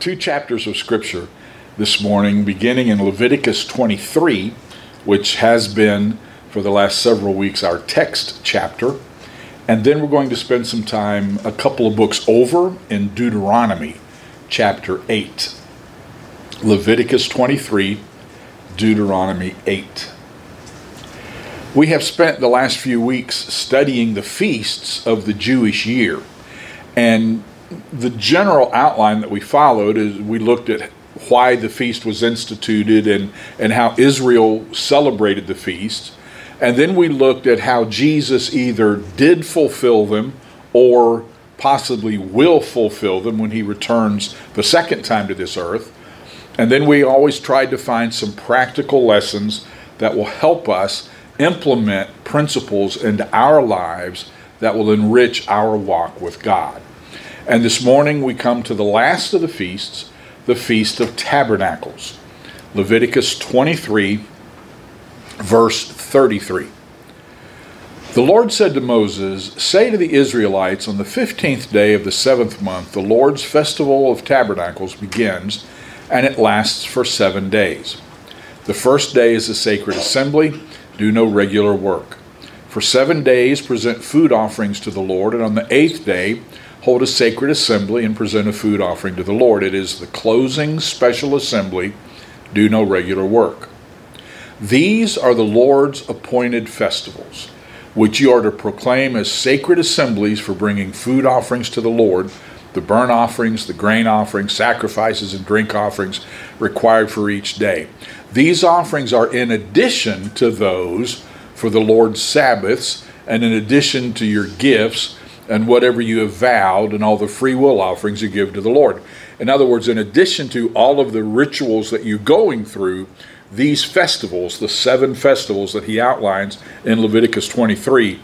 two chapters of Scripture this morning, beginning in Leviticus 23, which has been for the last several weeks our text chapter. And then we're going to spend some time, a couple of books over in Deuteronomy chapter 8. Leviticus 23, Deuteronomy 8. We have spent the last few weeks studying the feasts of the Jewish year. And the general outline that we followed is we looked at why the feast was instituted and, and how Israel celebrated the feast. And then we looked at how Jesus either did fulfill them or possibly will fulfill them when he returns the second time to this earth. And then we always tried to find some practical lessons that will help us implement principles into our lives that will enrich our walk with God. And this morning we come to the last of the feasts, the Feast of Tabernacles. Leviticus 23, verse 33. The Lord said to Moses, Say to the Israelites, on the fifteenth day of the seventh month, the Lord's festival of tabernacles begins, and it lasts for seven days. The first day is a sacred assembly, do no regular work. For seven days present food offerings to the Lord, and on the eighth day hold a sacred assembly and present a food offering to the Lord. It is the closing special assembly, do no regular work. These are the Lord's appointed festivals, which you are to proclaim as sacred assemblies for bringing food offerings to the Lord, the burnt offerings, the grain offerings, sacrifices, and drink offerings required for each day. These offerings are in addition to those for the Lord's Sabbaths, and in addition to your gifts and whatever you have vowed and all the free will offerings you give to the Lord. In other words, in addition to all of the rituals that you're going through, these festivals, the seven festivals that he outlines in Leviticus 23,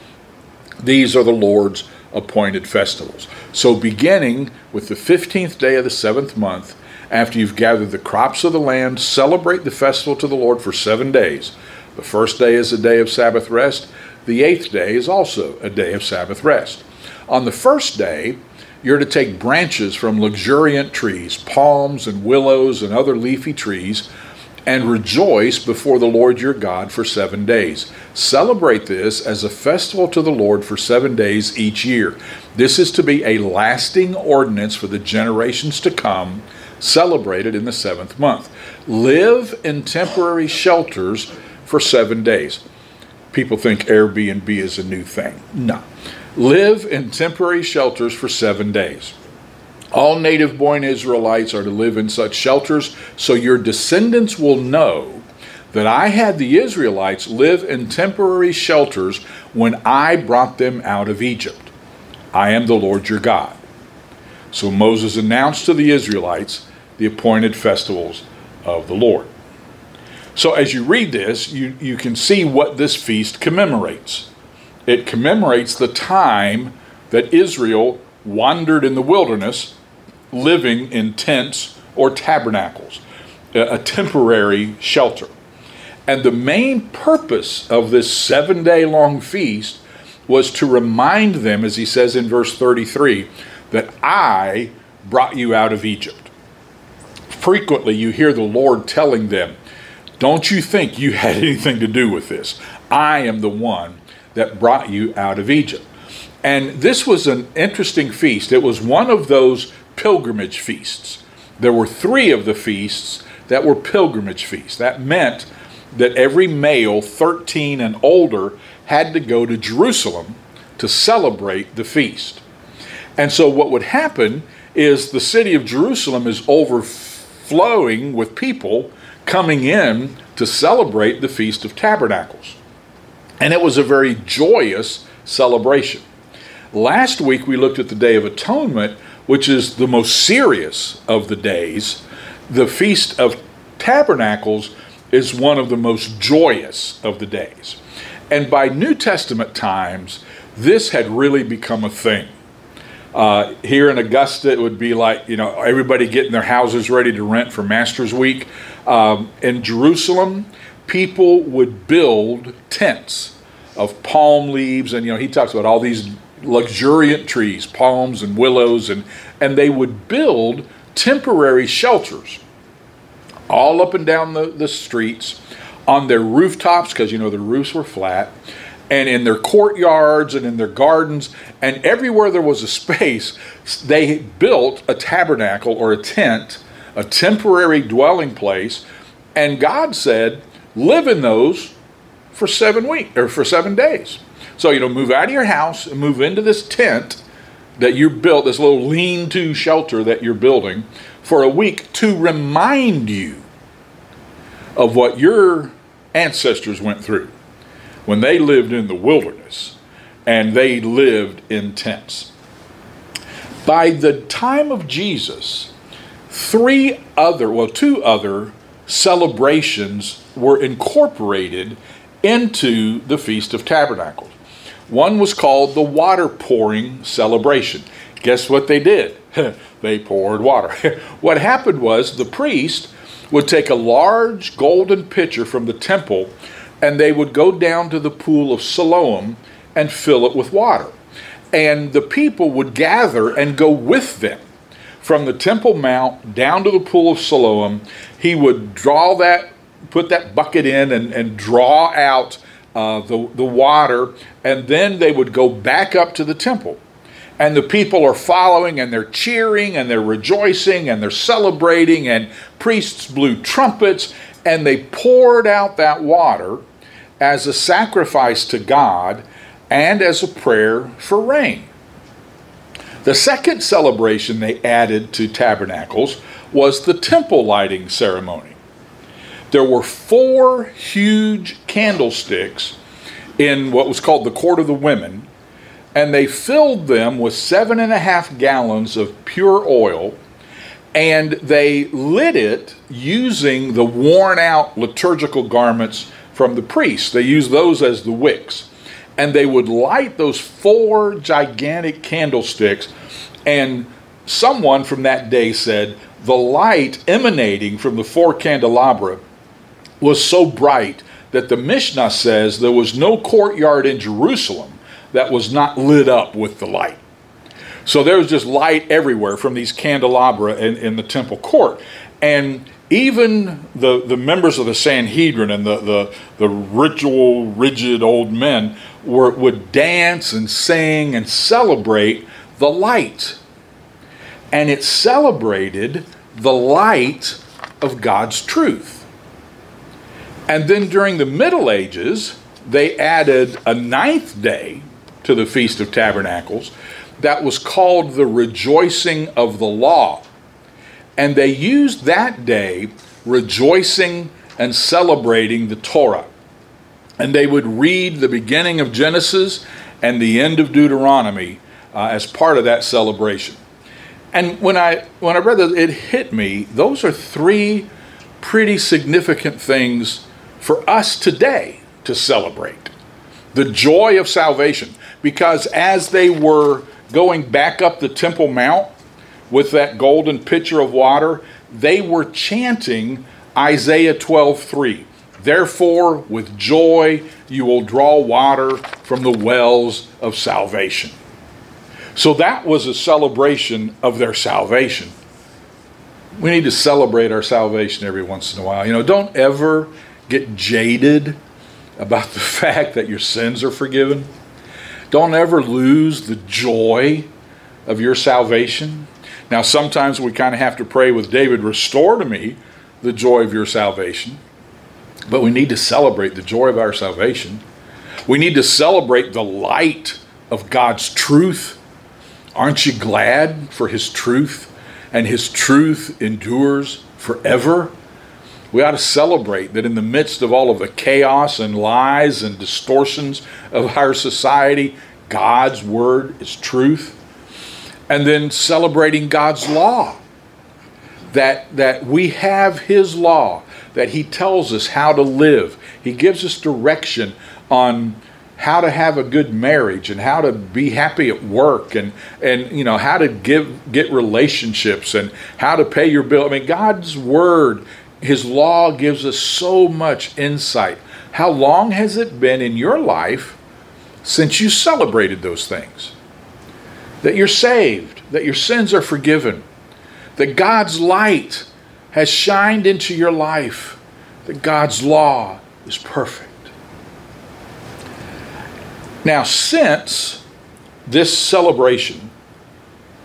these are the Lord's appointed festivals. So, beginning with the 15th day of the seventh month, after you've gathered the crops of the land, celebrate the festival to the Lord for seven days. The first day is a day of Sabbath rest. The eighth day is also a day of Sabbath rest. On the first day, you're to take branches from luxuriant trees, palms and willows and other leafy trees, and rejoice before the Lord your God for seven days. Celebrate this as a festival to the Lord for seven days each year. This is to be a lasting ordinance for the generations to come, celebrated in the seventh month. Live in temporary shelters for seven days. People think Airbnb is a new thing. No. Live in temporary shelters for seven days. All native born Israelites are to live in such shelters, so your descendants will know that I had the Israelites live in temporary shelters when I brought them out of Egypt. I am the Lord your God. So Moses announced to the Israelites the appointed festivals of the Lord. So as you read this, you, you can see what this feast commemorates. It commemorates the time that Israel wandered in the wilderness living in tents or tabernacles, a temporary shelter. And the main purpose of this seven day long feast was to remind them, as he says in verse 33, that I brought you out of Egypt. Frequently, you hear the Lord telling them, Don't you think you had anything to do with this? I am the one that brought you out of Egypt. And this was an interesting feast. It was one of those pilgrimage feasts. There were three of the feasts that were pilgrimage feasts. That meant that every male 13 and older had to go to Jerusalem to celebrate the feast. And so, what would happen is the city of Jerusalem is overflowing with people coming in to celebrate the Feast of Tabernacles. And it was a very joyous celebration. Last week we looked at the Day of Atonement, which is the most serious of the days, the Feast of Tabernacles is one of the most joyous of the days. And by New Testament times, this had really become a thing. Uh, here in Augusta, it would be like, you know, everybody getting their houses ready to rent for Masters Week. Um, in Jerusalem, people would build tents of palm leaves, and, you know, he talks about all these luxuriant trees, palms and willows, and, and they would build temporary shelters all up and down the, the streets on their rooftops because you know the roofs were flat and in their courtyards and in their gardens and everywhere there was a space they built a tabernacle or a tent a temporary dwelling place and god said live in those for seven weeks or for seven days so you know move out of your house and move into this tent that you built this little lean-to shelter that you're building for a week to remind you of what your ancestors went through when they lived in the wilderness and they lived in tents. By the time of Jesus, three other, well, two other celebrations were incorporated into the Feast of Tabernacles. One was called the water pouring celebration. Guess what they did? they poured water. what happened was the priest would take a large golden pitcher from the temple and they would go down to the pool of Siloam and fill it with water. And the people would gather and go with them from the Temple Mount down to the pool of Siloam. He would draw that, put that bucket in, and, and draw out uh, the, the water, and then they would go back up to the temple and the people are following and they're cheering and they're rejoicing and they're celebrating and priests blew trumpets and they poured out that water as a sacrifice to God and as a prayer for rain. The second celebration they added to tabernacles was the temple lighting ceremony. There were four huge candlesticks in what was called the Court of the Women and they filled them with seven and a half gallons of pure oil and they lit it using the worn out liturgical garments from the priests. They used those as the wicks. And they would light those four gigantic candlesticks. And someone from that day said the light emanating from the four candelabra was so bright that the Mishnah says there was no courtyard in Jerusalem that was not lit up with the light. So there was just light everywhere from these candelabra in, in the temple court. And even the, the members of the Sanhedrin and the, the, the ritual, rigid old men were, would dance and sing and celebrate the light. And it celebrated the light of God's truth. And then during the Middle Ages, they added a ninth day to the Feast of Tabernacles that was called the rejoicing of the law. And they used that day rejoicing and celebrating the Torah. And they would read the beginning of Genesis and the end of Deuteronomy uh, as part of that celebration. And when I when I read that, it hit me. Those are three pretty significant things for us today to celebrate. The joy of salvation because as they were going back up the Temple Mount with that golden pitcher of water, they were chanting Isaiah 12:3. Therefore, with joy you will draw water from the wells of salvation. So that was a celebration of their salvation. We need to celebrate our salvation every once in a while. You know, don't ever get jaded about the fact that your sins are forgiven. Don't ever lose the joy of your salvation. Now, sometimes we kind of have to pray with David, restore to me the joy of your salvation. But we need to celebrate the joy of our salvation. We need to celebrate the light of God's truth. Aren't you glad for His truth? And His truth endures forever. We ought to celebrate that in the midst of all of the chaos and lies and distortions of our society, God's word is truth. And then celebrating God's law. That, that we have His law, that He tells us how to live. He gives us direction on how to have a good marriage and how to be happy at work and and you know how to give get relationships and how to pay your bill. I mean God's word his law gives us so much insight. How long has it been in your life since you celebrated those things? That you're saved, that your sins are forgiven, that God's light has shined into your life, that God's law is perfect. Now, since this celebration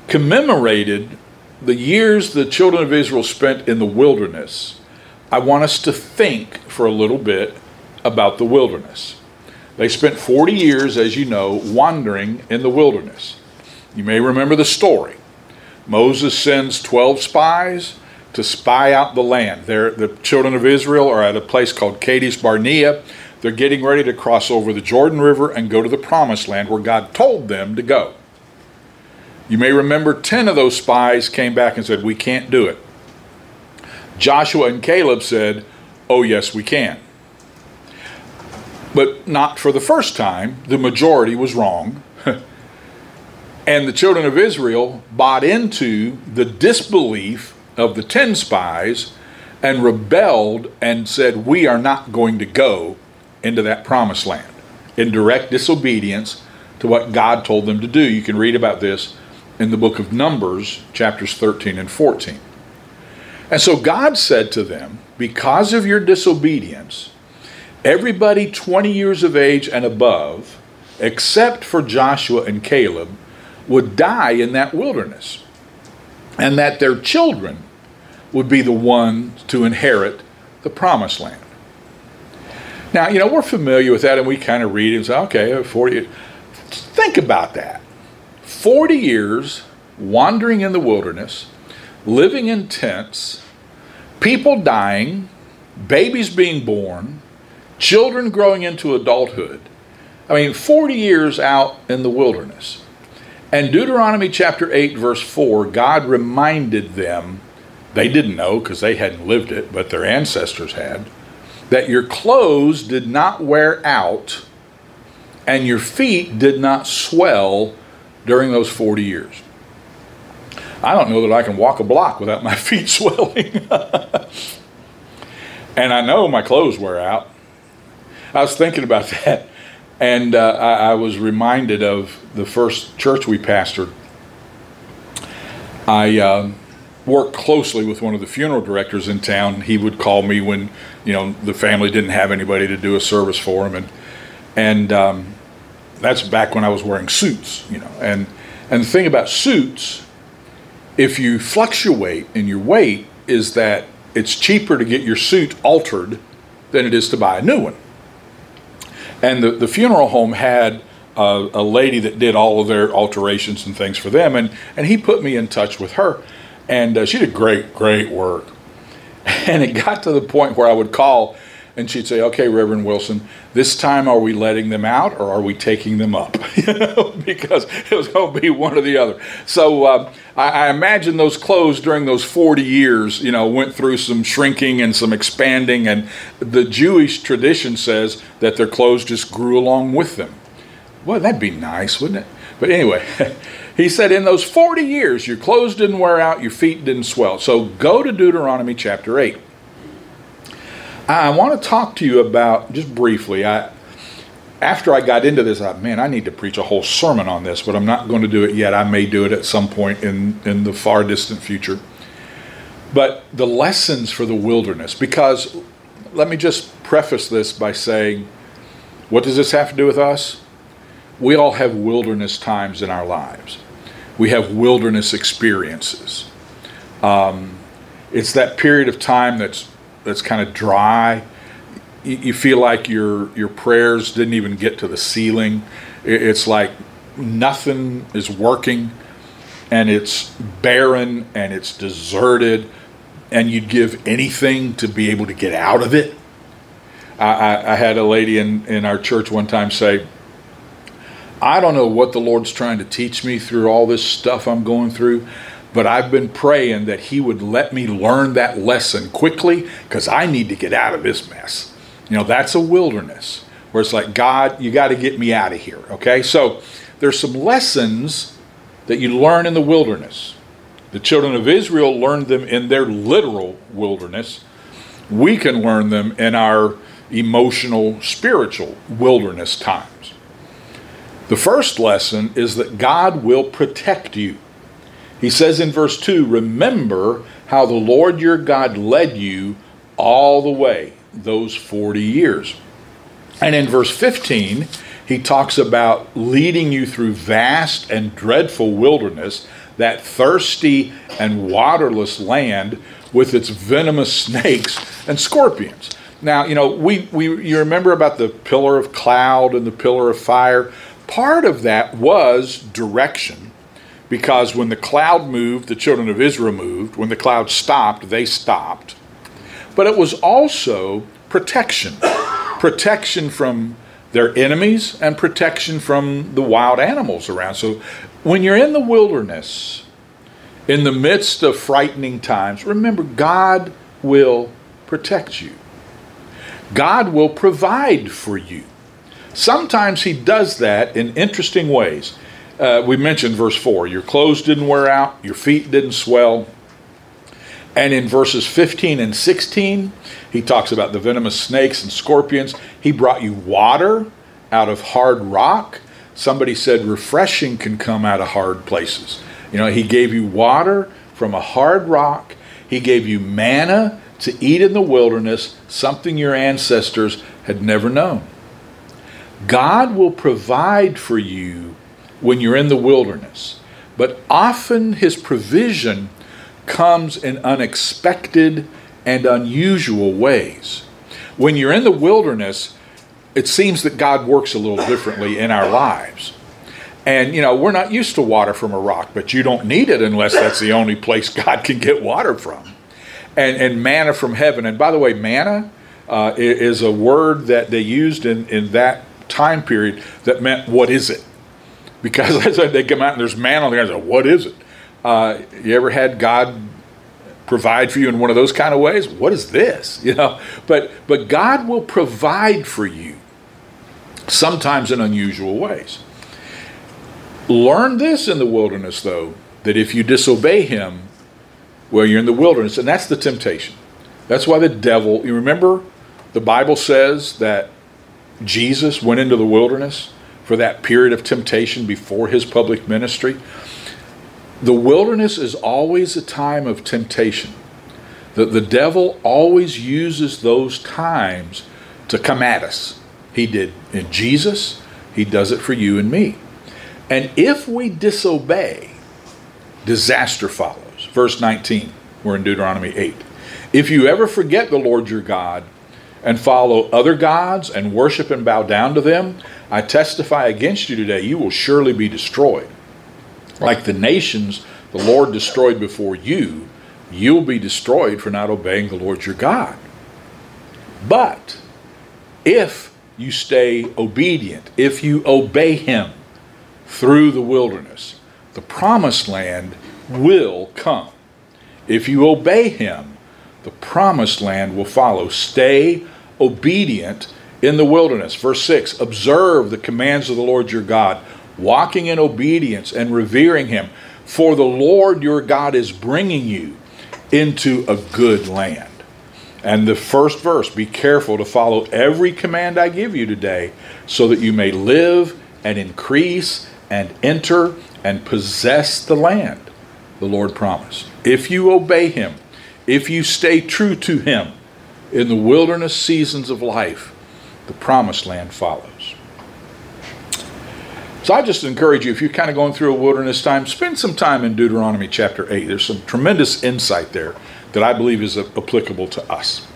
commemorated the years the children of Israel spent in the wilderness, I want us to think for a little bit about the wilderness. They spent 40 years, as you know, wandering in the wilderness. You may remember the story. Moses sends 12 spies to spy out the land. They're, the children of Israel are at a place called Kadesh Barnea. They're getting ready to cross over the Jordan River and go to the promised land where God told them to go. You may remember 10 of those spies came back and said, We can't do it. Joshua and Caleb said, Oh, yes, we can. But not for the first time. The majority was wrong. and the children of Israel bought into the disbelief of the 10 spies and rebelled and said, We are not going to go into that promised land in direct disobedience to what God told them to do. You can read about this in the book of Numbers, chapters 13 and 14. And so God said to them, Because of your disobedience, everybody 20 years of age and above, except for Joshua and Caleb, would die in that wilderness, and that their children would be the ones to inherit the promised land. Now, you know, we're familiar with that and we kind of read it and say, okay, uh, 40. Think about that. 40 years wandering in the wilderness, living in tents, people dying, babies being born, children growing into adulthood. I mean, 40 years out in the wilderness. And Deuteronomy chapter 8, verse 4, God reminded them, they didn't know because they hadn't lived it, but their ancestors had, that your clothes did not wear out and your feet did not swell during those 40 years. I don't know that I can walk a block without my feet swelling. and I know my clothes wear out. I was thinking about that, and uh, I, I, was reminded of the first church we pastored. I uh, worked closely with one of the funeral directors in town. He would call me when you know the family didn't have anybody to do a service for him, and and um, that's back when I was wearing suits, you know. And and the thing about suits, if you fluctuate in your weight, is that it's cheaper to get your suit altered than it is to buy a new one. And the, the funeral home had a, a lady that did all of their alterations and things for them, and, and he put me in touch with her. And uh, she did great, great work. And it got to the point where I would call and she'd say, "Okay, Reverend Wilson, this time are we letting them out or are we taking them up?" you know, because it was going to be one or the other. So uh, I, I, imagine those clothes during those forty years, you know, went through some shrinking and some expanding, and the Jewish tradition says that their clothes just grew along with them. Well, that'd be nice, wouldn't it? But anyway. He said, In those 40 years, your clothes didn't wear out, your feet didn't swell. So go to Deuteronomy chapter 8. I want to talk to you about just briefly. I after I got into this, I man, I need to preach a whole sermon on this, but I'm not going to do it yet. I may do it at some point in in the far distant future. But the lessons for the wilderness, because let me just preface this by saying, what does this have to do with us? We all have wilderness times in our lives. We have wilderness experiences. Um, it's that period of time that's that's kind of dry. You, you, feel like your your prayers didn't even get to the ceiling. It, it's like nothing is working, and it's barren and it's deserted, and you'd give anything to be able to get out of it. I, I, I had a lady in, in our church one time say, I don't know what the Lord's trying to teach me through all this stuff I'm going through, but I've been praying that He would let me learn that lesson quickly because I need to get out of this mess. You know, that's a wilderness where it's like, God, you got to get me out of here. Okay? So there's some lessons that you learn in the wilderness. The children of Israel learned them in their literal wilderness. We can learn them in our emotional, spiritual wilderness times. The first lesson is that God will protect you. He says in verse 2 Remember how the Lord your God led you all the way, those 40 years. And in verse 15, he talks about leading you through vast and dreadful wilderness, that thirsty and waterless land with its venomous snakes and scorpions. Now, you know, we, we you remember about the pillar of cloud and the pillar of fire? Part of that was direction because when the cloud moved, the children of Israel moved. When the cloud stopped, they stopped. But it was also protection protection from their enemies and protection from the wild animals around. So when you're in the wilderness, in the midst of frightening times, remember God will protect you. God will provide for you. Sometimes He does that in interesting ways. Uh, we mentioned verse 4 your clothes didn't wear out, your feet didn't swell. And in verses 15 and 16, he talks about the venomous snakes and scorpions. He brought you water out of hard rock. Somebody said refreshing can come out of hard places. You know, he gave you water from a hard rock. He gave you manna to eat in the wilderness, something your ancestors had never known. God will provide for you when you're in the wilderness, but often his provision comes in unexpected and unusual ways. When you're in the wilderness, it seems that God works a little differently in our lives. And, you know, we're not used to water from a rock, but you don't need it unless that's the only place God can get water from and, and manna from heaven. And by the way, manna uh, is a word that they used in, in that time period that meant, what is it? Because they come out and there's man on the ground, what is it? Uh, you ever had God provide for you in one of those kind of ways? What is this? You know, but but God will provide for you sometimes in unusual ways. Learn this in the wilderness though, that if you disobey him, well, you're in the wilderness, and that's the temptation. That's why the devil, you remember, the Bible says that Jesus went into the wilderness for that period of temptation before his public ministry. The wilderness is always a time of temptation. The, the devil always uses those times to come at us. He did in Jesus, he does it for you and me. And if we disobey, disaster follows verse 19. We're in Deuteronomy 8. If you ever forget the Lord your God and follow other gods and worship and bow down to them, I testify against you today, you will surely be destroyed. Like the nations the Lord destroyed before you, you'll be destroyed for not obeying the Lord your God. But if you stay obedient, if you obey Him through the wilderness, the promised land will come. If you obey him, the promised land will follow. Stay obedient in the wilderness. Verse 6 Observe the commands of the Lord your God, walking in obedience and revering him. For the Lord your God is bringing you into a good land. And the first verse be careful to follow every command I give you today, so that you may live and increase and enter and possess the land the Lord promised. If you obey Him, if you stay true to Him in the wilderness seasons of life, the promised land follows. So I just encourage you, if you're kind of going through a wilderness time, spend some time in Deuteronomy chapter 8. There's some tremendous insight there that I believe is applicable to us.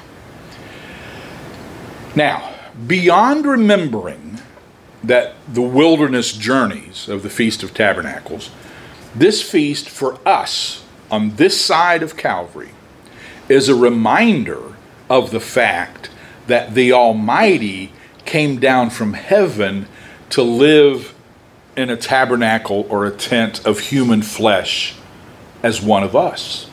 Now, beyond remembering that the wilderness journeys of the Feast of Tabernacles, this feast for us on this side of Calvary is a reminder of the fact that the Almighty came down from heaven to live in a tabernacle or a tent of human flesh as one of us.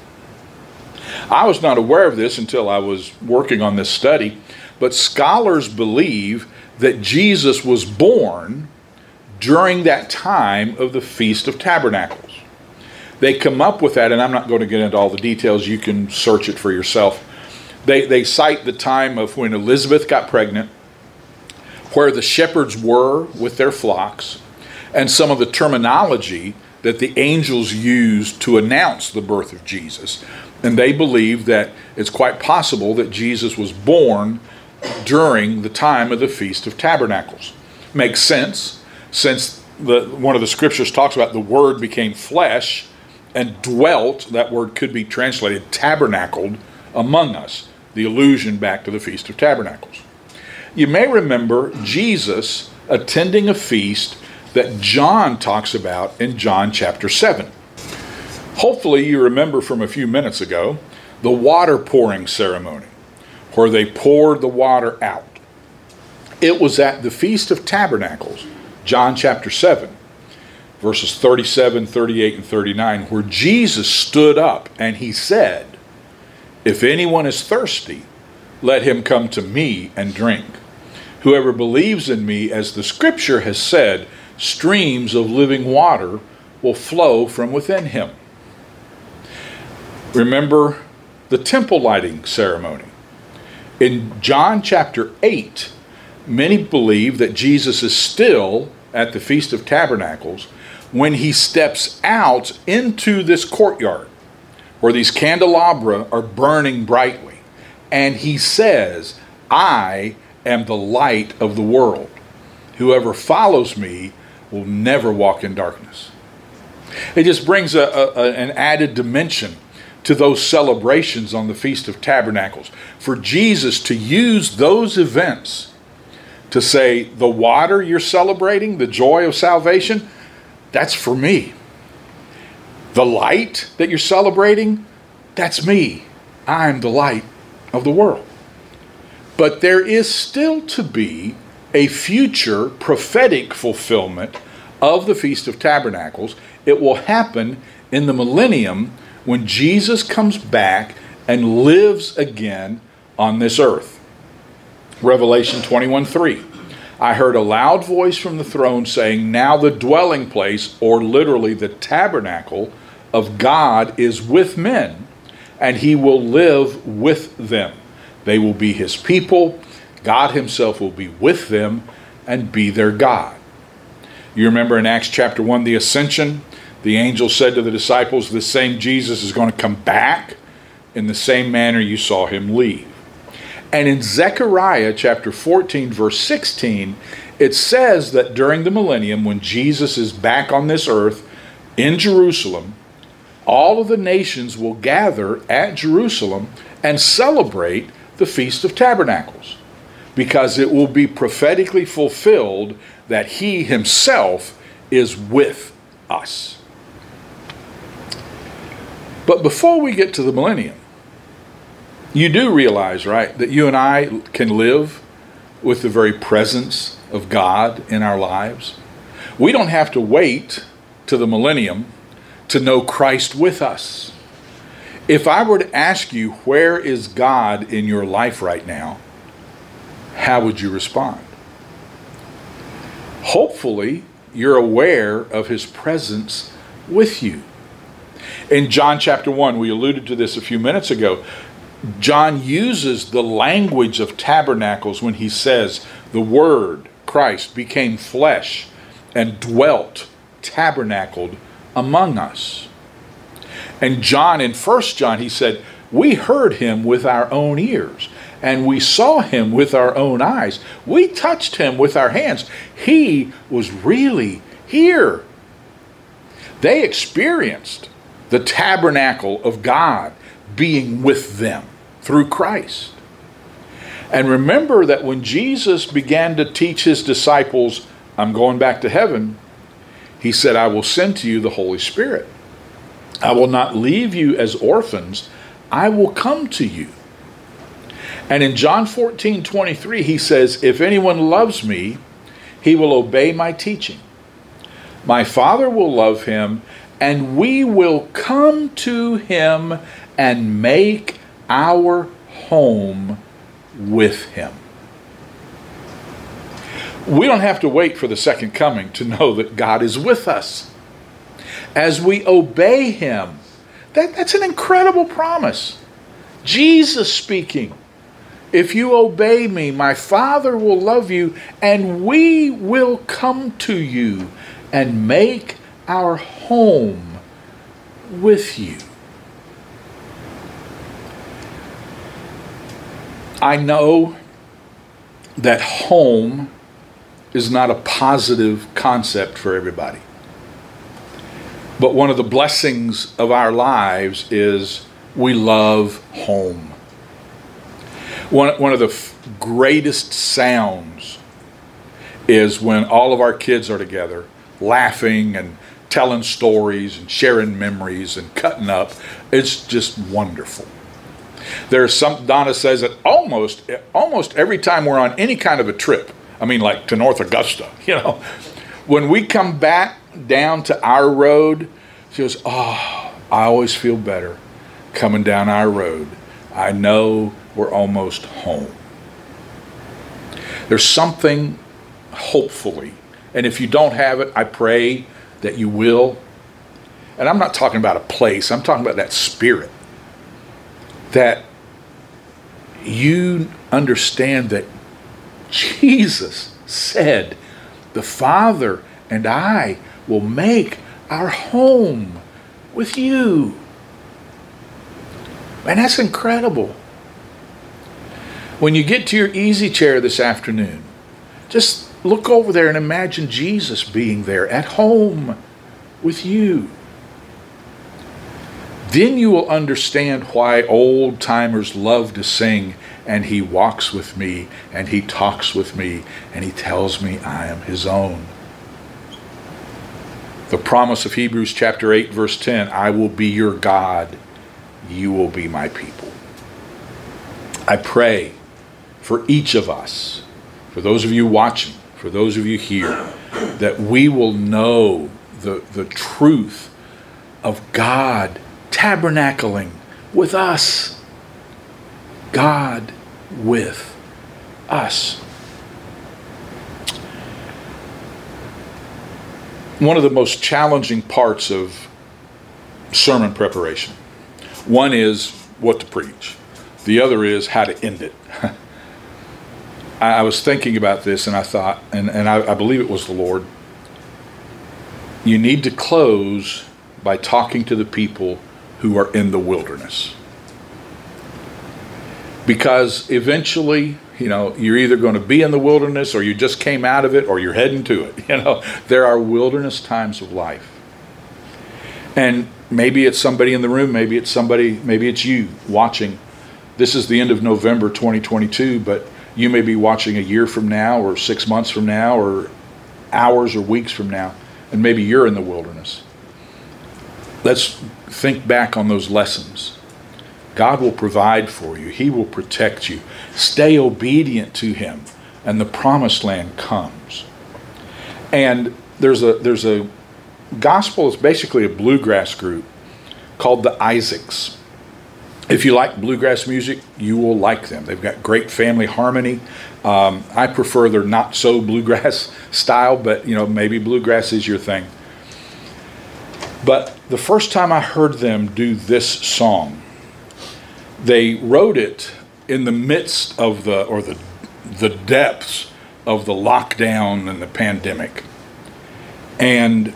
I was not aware of this until I was working on this study, but scholars believe that Jesus was born during that time of the Feast of Tabernacles. They come up with that, and I'm not going to get into all the details. You can search it for yourself. They, they cite the time of when Elizabeth got pregnant, where the shepherds were with their flocks, and some of the terminology that the angels used to announce the birth of Jesus. And they believe that it's quite possible that Jesus was born during the time of the Feast of Tabernacles. Makes sense, since the, one of the scriptures talks about the Word became flesh and dwelt, that word could be translated tabernacled among us, the allusion back to the Feast of Tabernacles. You may remember Jesus attending a feast that John talks about in John chapter 7. Hopefully, you remember from a few minutes ago the water pouring ceremony, where they poured the water out. It was at the Feast of Tabernacles, John chapter 7, verses 37, 38, and 39, where Jesus stood up and he said, If anyone is thirsty, let him come to me and drink. Whoever believes in me, as the scripture has said, streams of living water will flow from within him. Remember the temple lighting ceremony. In John chapter 8, many believe that Jesus is still at the Feast of Tabernacles when he steps out into this courtyard where these candelabra are burning brightly. And he says, I am the light of the world. Whoever follows me will never walk in darkness. It just brings a, a, an added dimension to those celebrations on the Feast of Tabernacles. For Jesus to use those events to say, the water you're celebrating, the joy of salvation, that's for me. The light that you're celebrating, that's me. I'm the light of the world. But there is still to be a future prophetic fulfillment of the Feast of Tabernacles. It will happen in the millennium when Jesus comes back and lives again on this earth. Revelation 21 3. I heard a loud voice from the throne saying, Now the dwelling place, or literally the tabernacle of God, is with men, and he will live with them. They will be his people God Himself will be with them and be their God. You remember in Acts chapter 1, the ascension, the angel said to the disciples, The same Jesus is going to come back in the same manner you saw him leave. And in Zechariah chapter 14, verse 16, it says that during the millennium, when Jesus is back on this earth in Jerusalem, all of the nations will gather at Jerusalem and celebrate the Feast of Tabernacles because it will be prophetically fulfilled that he himself is with us. But before we get to the millennium, you do realize, right, that you and I can live with the very presence of God in our lives. We don't have to wait to the millennium to know Christ with us. If I were to ask you, where is God in your life right now? how would you respond? Hopefully, you're aware of his presence with you. In John chapter 1, we alluded to this a few minutes ago. John uses the language of tabernacles when he says, The Word, Christ, became flesh and dwelt, tabernacled among us. And John, in First John, he said, We heard him with our own ears and we saw him with our own eyes. We touched him with our hands. He was really here. They experienced the tabernacle of God being with them through Christ. And remember that when Jesus began to teach his disciples, I'm going back to heaven, he said, I will send to you the Holy Spirit. I will not leave you as orphans, I will come to you. And in John 14 23, he says, If anyone loves me, he will obey my teaching. My Father will love him, and we will come to him and make our home with him. We don't have to wait for the second coming to know that God is with us. As we obey him, that, that's an incredible promise. Jesus speaking. If you obey me, my Father will love you, and we will come to you and make our home with you. I know that home is not a positive concept for everybody. But one of the blessings of our lives is we love home. One, one of the f- greatest sounds is when all of our kids are together, laughing and telling stories and sharing memories and cutting up. It's just wonderful. There's some Donna says that almost almost every time we're on any kind of a trip, I mean like to North Augusta, you know, when we come back down to our road, she goes, "Oh, I always feel better coming down our road. I know we're almost home." There's something hopefully, and if you don't have it, I pray that you will. And I'm not talking about a place, I'm talking about that spirit that you understand that Jesus said, The Father and I will make our home with you. And that's incredible. When you get to your easy chair this afternoon, just look over there and imagine Jesus being there at home with you then you will understand why old timers love to sing, and he walks with me, and he talks with me, and he tells me I am his own. The promise of Hebrews chapter 8, verse 10 I will be your God, you will be my people. I pray for each of us, for those of you watching, for those of you here, that we will know the, the truth of God tabernacling with us. God with us. One of the most challenging parts of sermon preparation one is what to preach, the other is how to end it. I was thinking about this and I thought, and, and I, I believe it was the Lord, you need to close by talking to the people who are in the wilderness. Because eventually, you know, you're either going to be in the wilderness or you just came out of it or you're heading to it. You know, there are wilderness times of life. And maybe it's somebody in the room, maybe it's somebody, maybe it's you watching. This is the end of November 2022, but you may be watching a year from now or six months from now or hours or weeks from now, and maybe you're in the wilderness. Let's think back on those lessons. God will provide for you, He will protect you. Stay obedient to Him, and the promised land comes. And there's a, there's a gospel, it's basically a bluegrass group called the Isaacs. If you like bluegrass music, you will like them. They've got great family harmony. Um, I prefer their not so bluegrass style, but you know maybe bluegrass is your thing. But the first time I heard them do this song, they wrote it in the midst of the or the the depths of the lockdown and the pandemic. And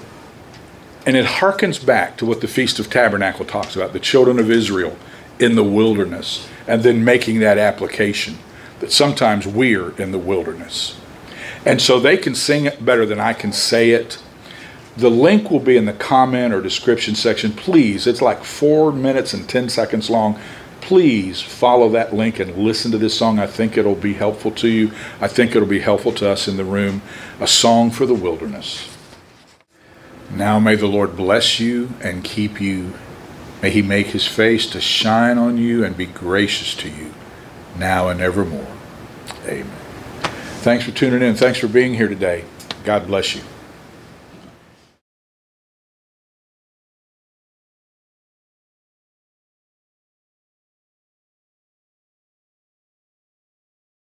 and it harkens back to what the Feast of Tabernacle talks about, the children of Israel in the wilderness, and then making that application that sometimes we're in the wilderness. And so they can sing it better than I can say it the link will be in the comment or description section. Please, it's like four minutes and 10 seconds long. Please follow that link and listen to this song. I think it'll be helpful to you. I think it'll be helpful to us in the room. A song for the wilderness. Now may the Lord bless you and keep you. May he make his face to shine on you and be gracious to you, now and evermore. Amen. Thanks for tuning in. Thanks for being here today. God bless you.